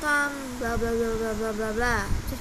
welcome bla bla bla bla bla bla bla. Terus